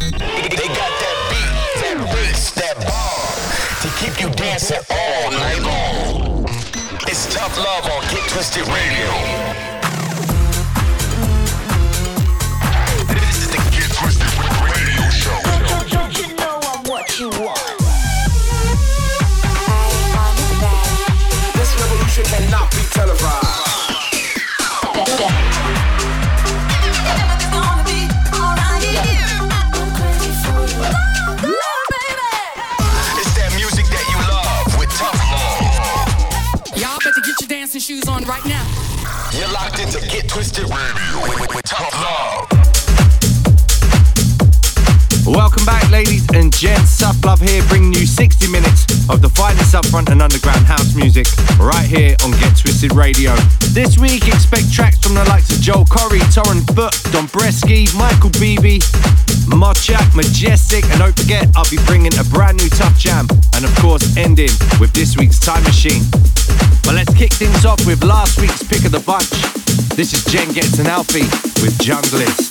They got that beat, that bass, that bar to keep you dancing all night long. It's tough love on Get Twisted Radio. You're locked into Get Twisted Radio with, with Tough Love. Welcome back, ladies and gents. Tough Love here, bringing you 60 minutes of the finest upfront and underground house music right here on Get Twisted Radio. This week, expect tracks from the likes of Joel Corry, Torren Foot, Dombresky, Michael Bibi, Mochakk, Majestic, and don't forget, I'll be bringing a brand new Tough Jam, and of course, ending with this week's Time Machine. But let's kick things off with last week's pick of the bunch. This is Jen Gets an Alfie with Junglist.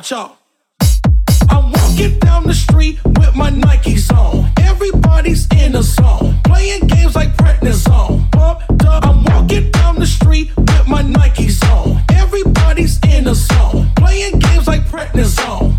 out, y'all. I'm walking down the street with my Nikes on. Everybody's in the zone, playing games like prednisone. Bumped up. I'm walking down the street with my Nikes on. Everybody's in the zone, playing games like prednisone.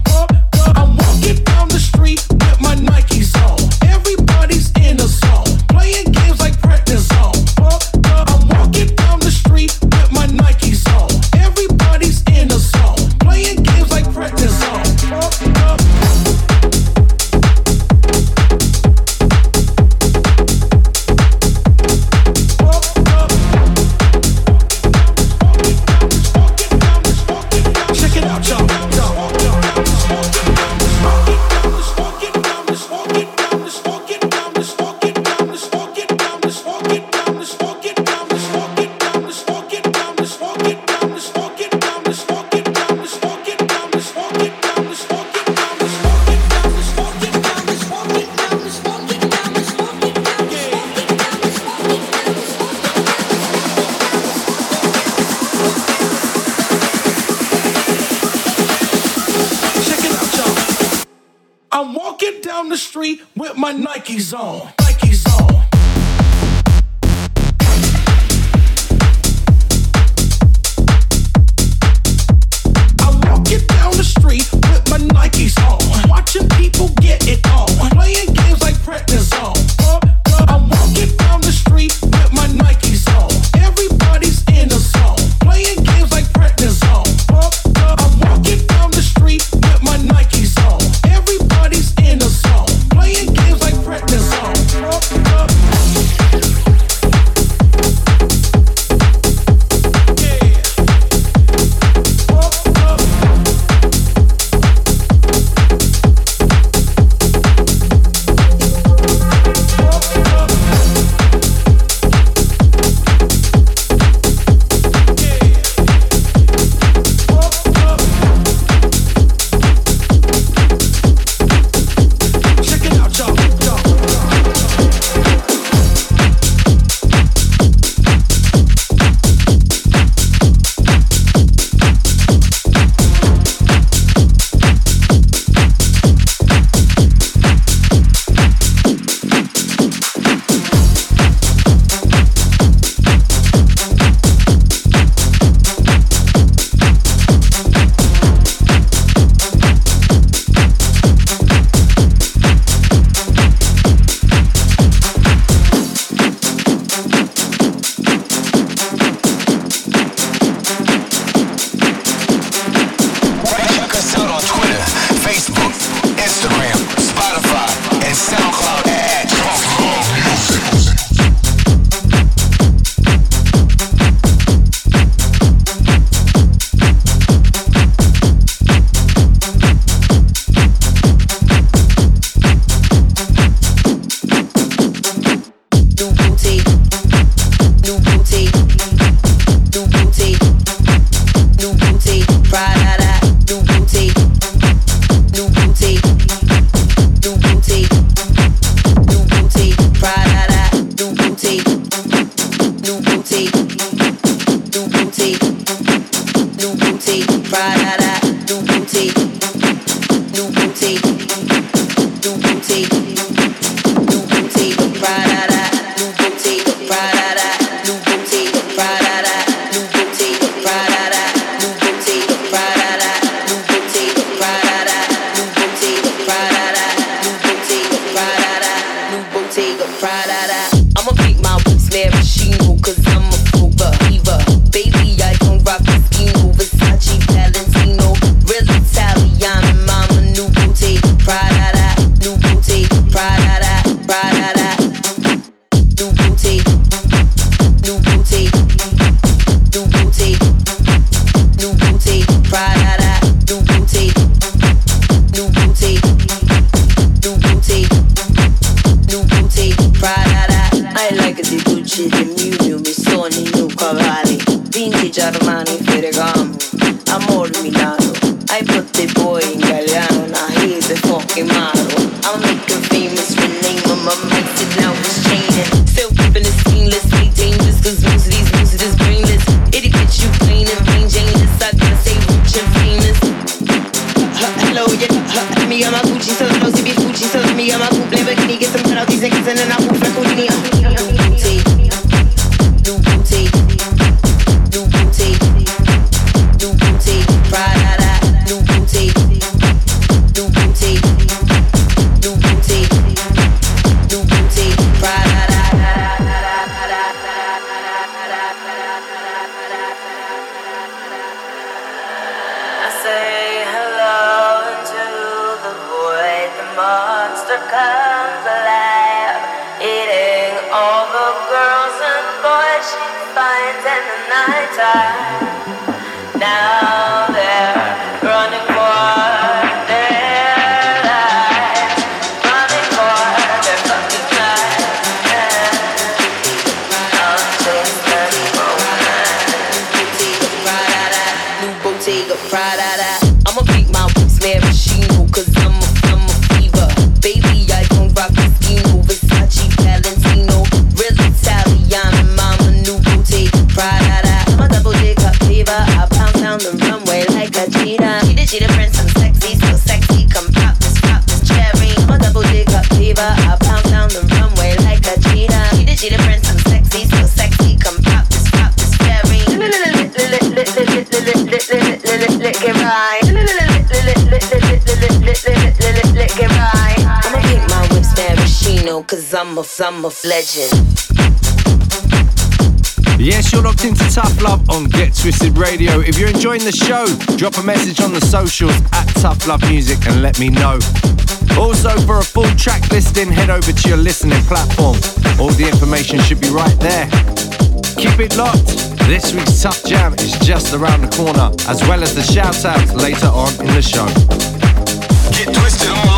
cause I'm a, I'm a legend. Yes, you're locked into Tough Love on Get Twisted Radio. If you're enjoying the show, drop a message on the socials at Tough Love Music and let me know. Also, for a full track listing, head over to your listening platform. All the information should be right there. Keep it locked. This week's Tough Jam is just around the corner, as well as the shout outs later on in the show. Get twisted on.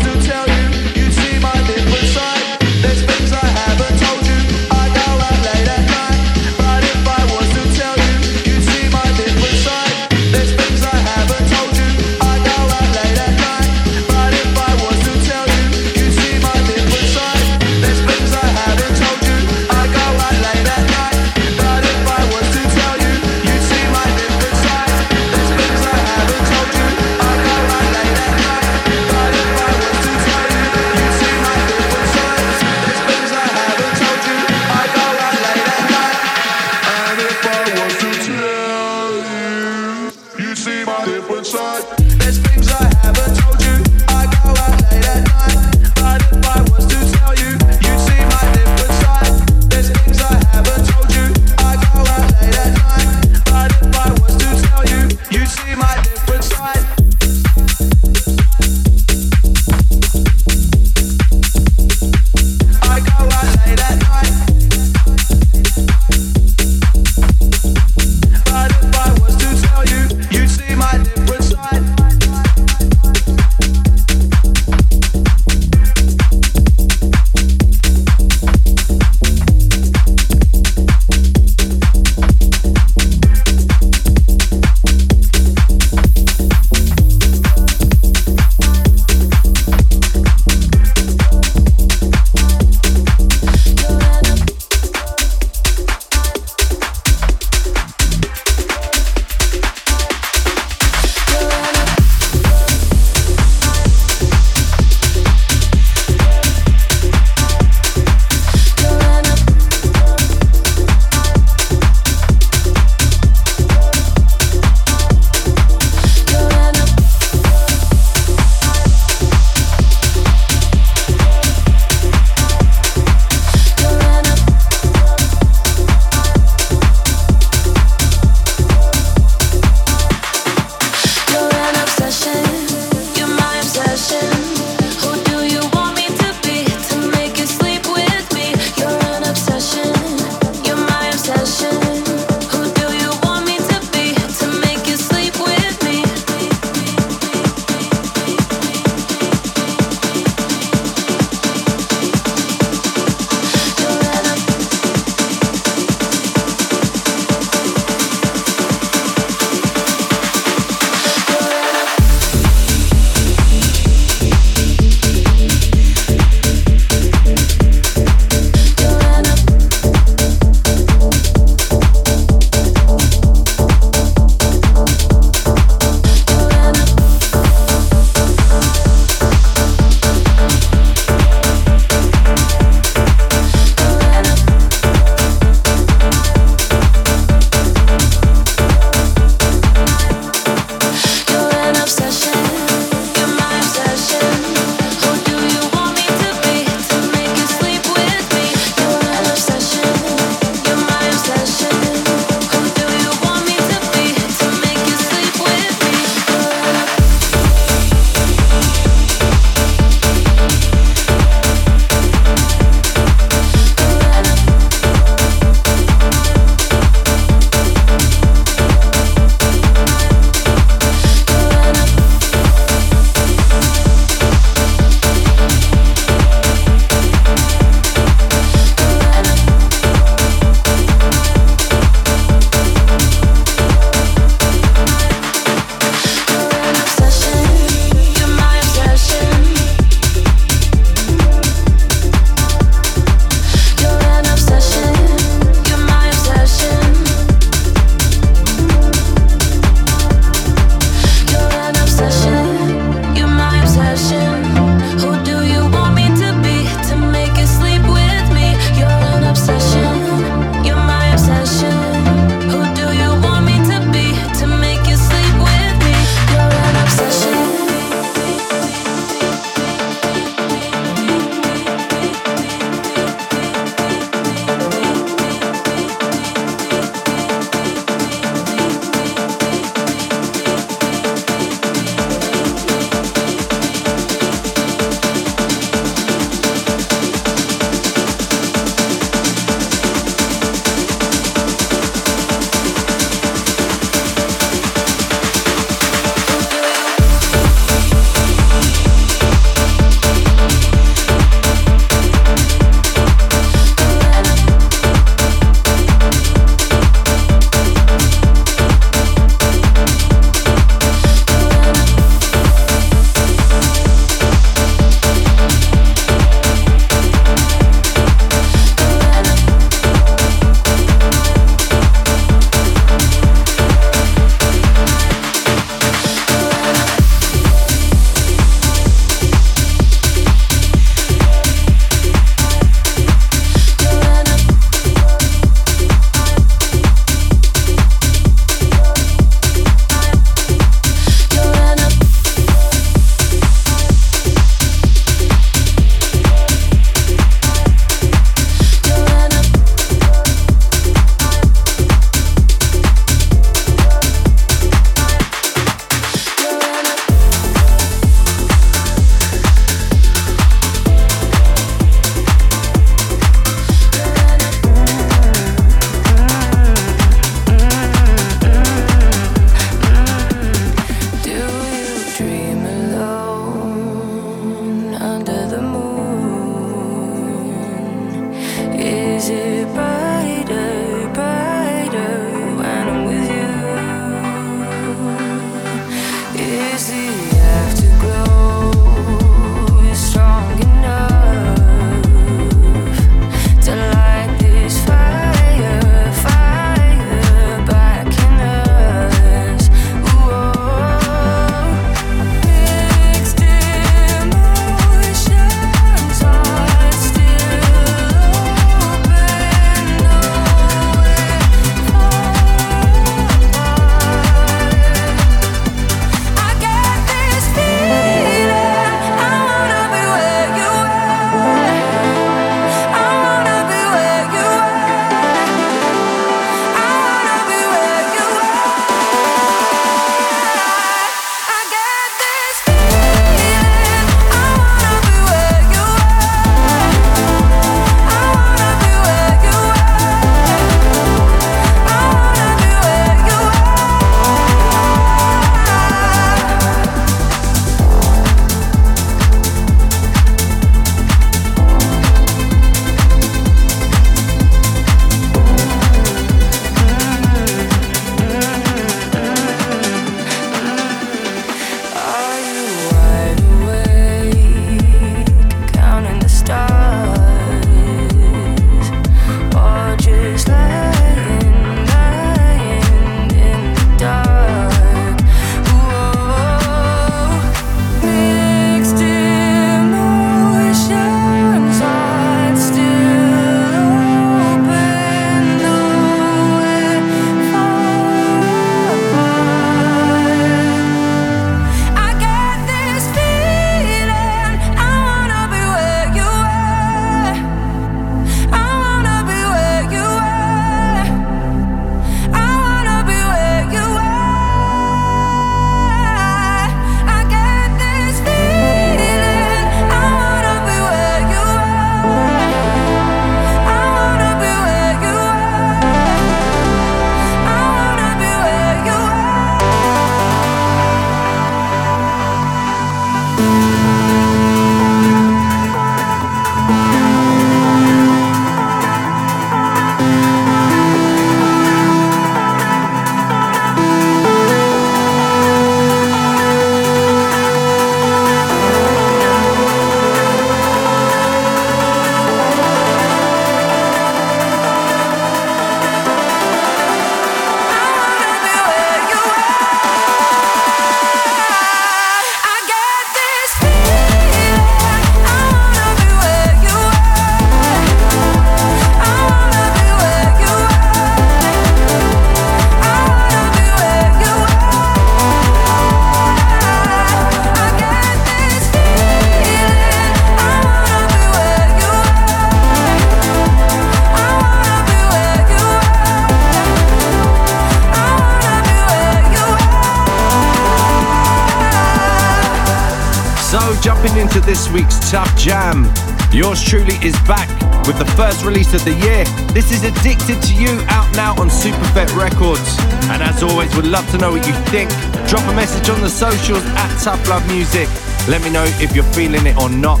Jam. Yours truly is back with the first release of the year. This is Addicted to You out now on Superfet Records. And as always, would love to know what you think. Drop a message on the socials at Tough Love Music. Let me know if you're feeling it or not.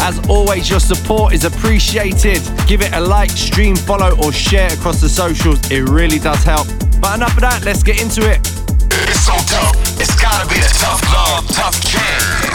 As always, your support is appreciated. Give it a like, stream, follow, or share across the socials. It really does help. But enough of that, let's get into it. It's so tough, it's gotta be the tough love, tough jam.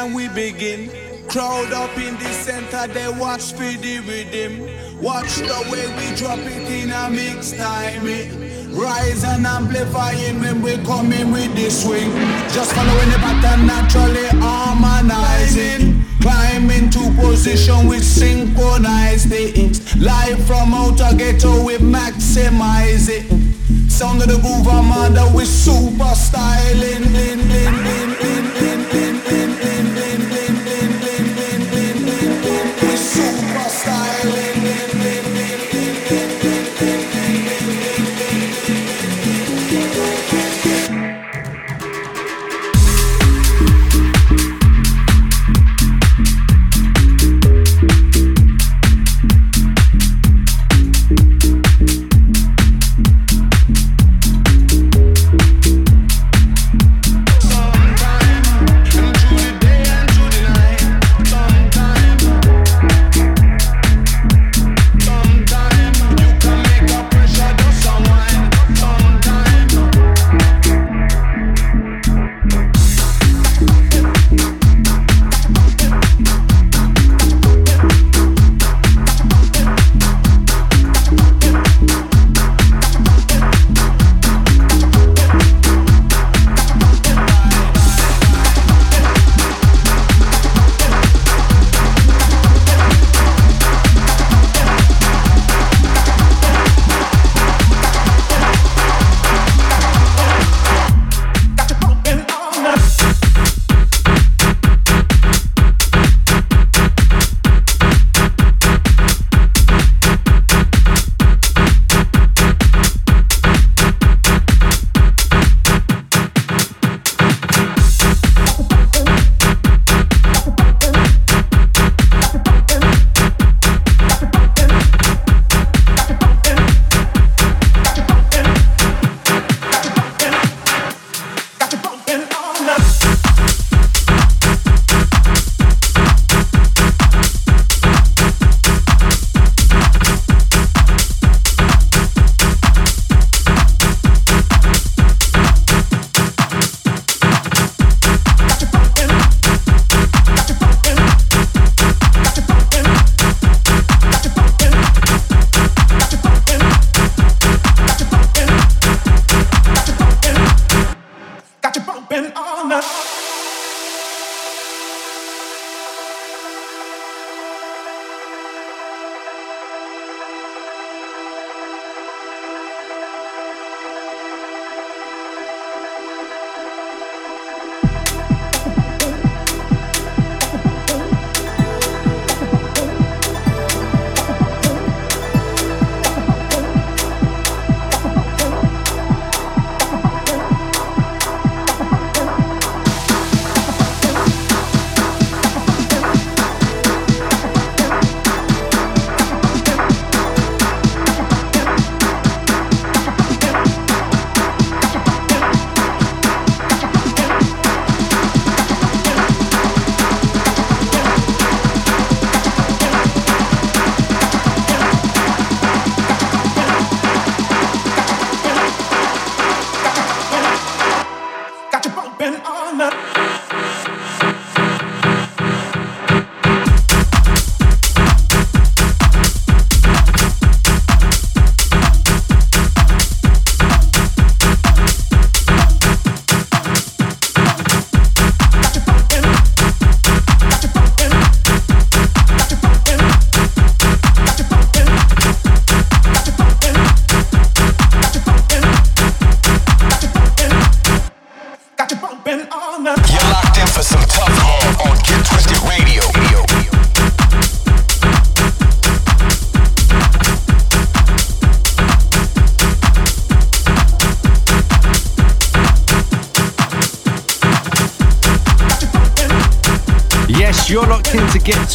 And we begin. Crowd up in the center, they watch for the rhythm. Watch the way we drop it in a mix time. Rise and amplifying when we come in with the swing. Just following the pattern, naturally harmonizing. Climb into position with synchronized it. Live from outer ghetto, we maximize it. Sound of the groove, under with super styling.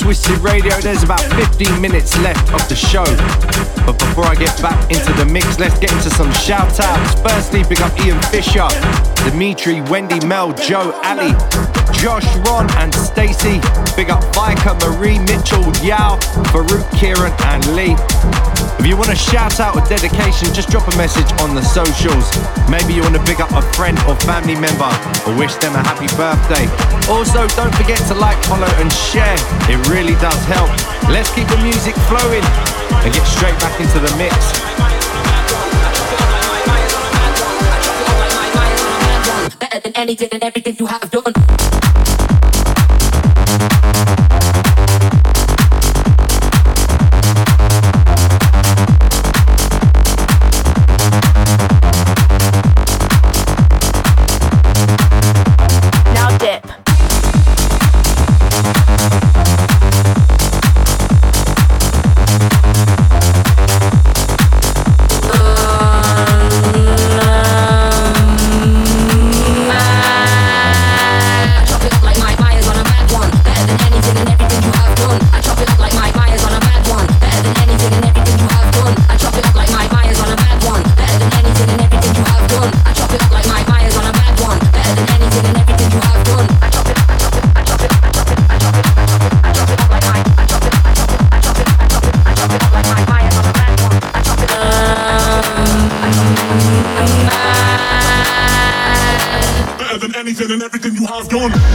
Twisted Radio. There's about 15 minutes left of the show. But before I get back into the mix, let's get into some shout outs. Firstly, pick up Ian Fisher, Dimitri, Wendy, Mel, Joe, Ali, Josh, Ron, and Stacy. Big up Vika, Marie, Mitchell, Yao, Farouk, Kieran, and Lee. If you want to shout out a dedication, just drop a message on the socials. Maybe you want to pick up a friend or family member or wish them a happy birthday. Also, don't forget to like, follow, and share. It really does help. Let's keep the music flowing and get straight back into the mix. Better than anything and everything you have done. Everything you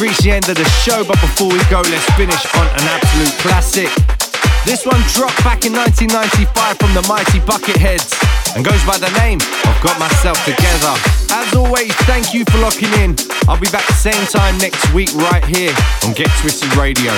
We've reached the end of the show, but before we go, let's finish on an absolute classic. This one dropped back in 1995 from the mighty Bucketheads and goes by the name of Got Myself Together. As always, thank you for locking in. I'll be back the same time next week right here on Get Twisted Radio.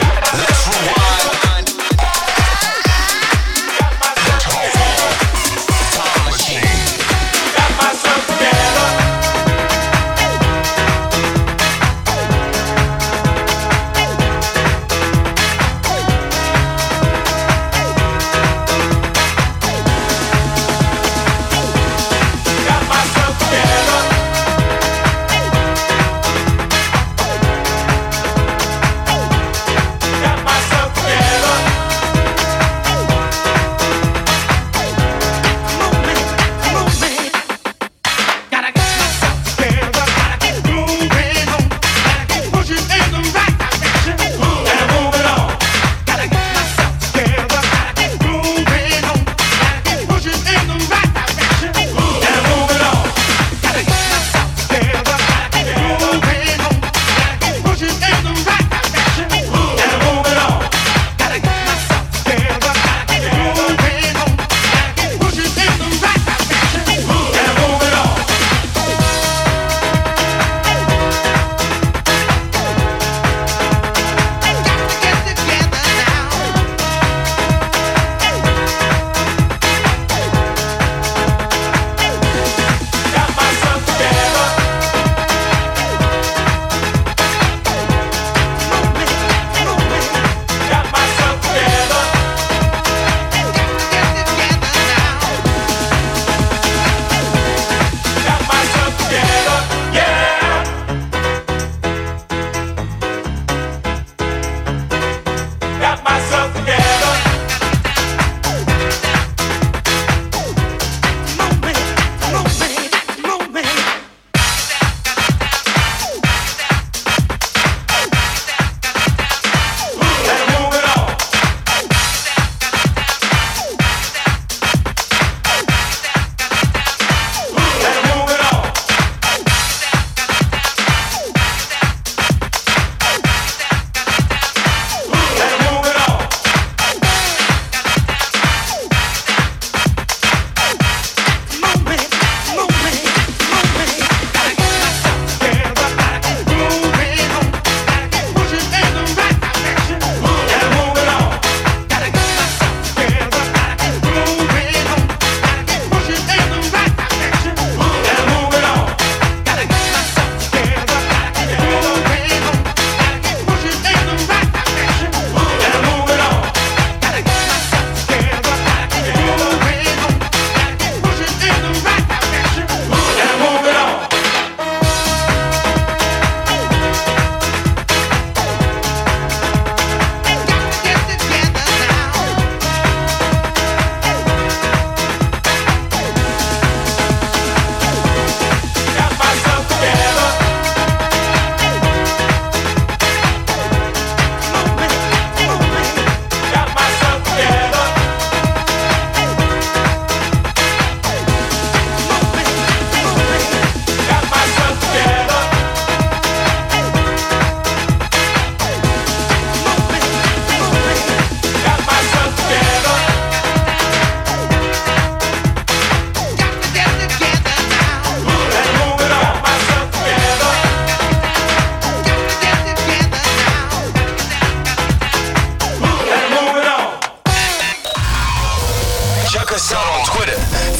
Let's rewind.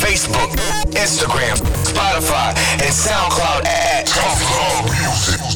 Facebook, Instagram, Spotify, and SoundCloud at Tough Love Music.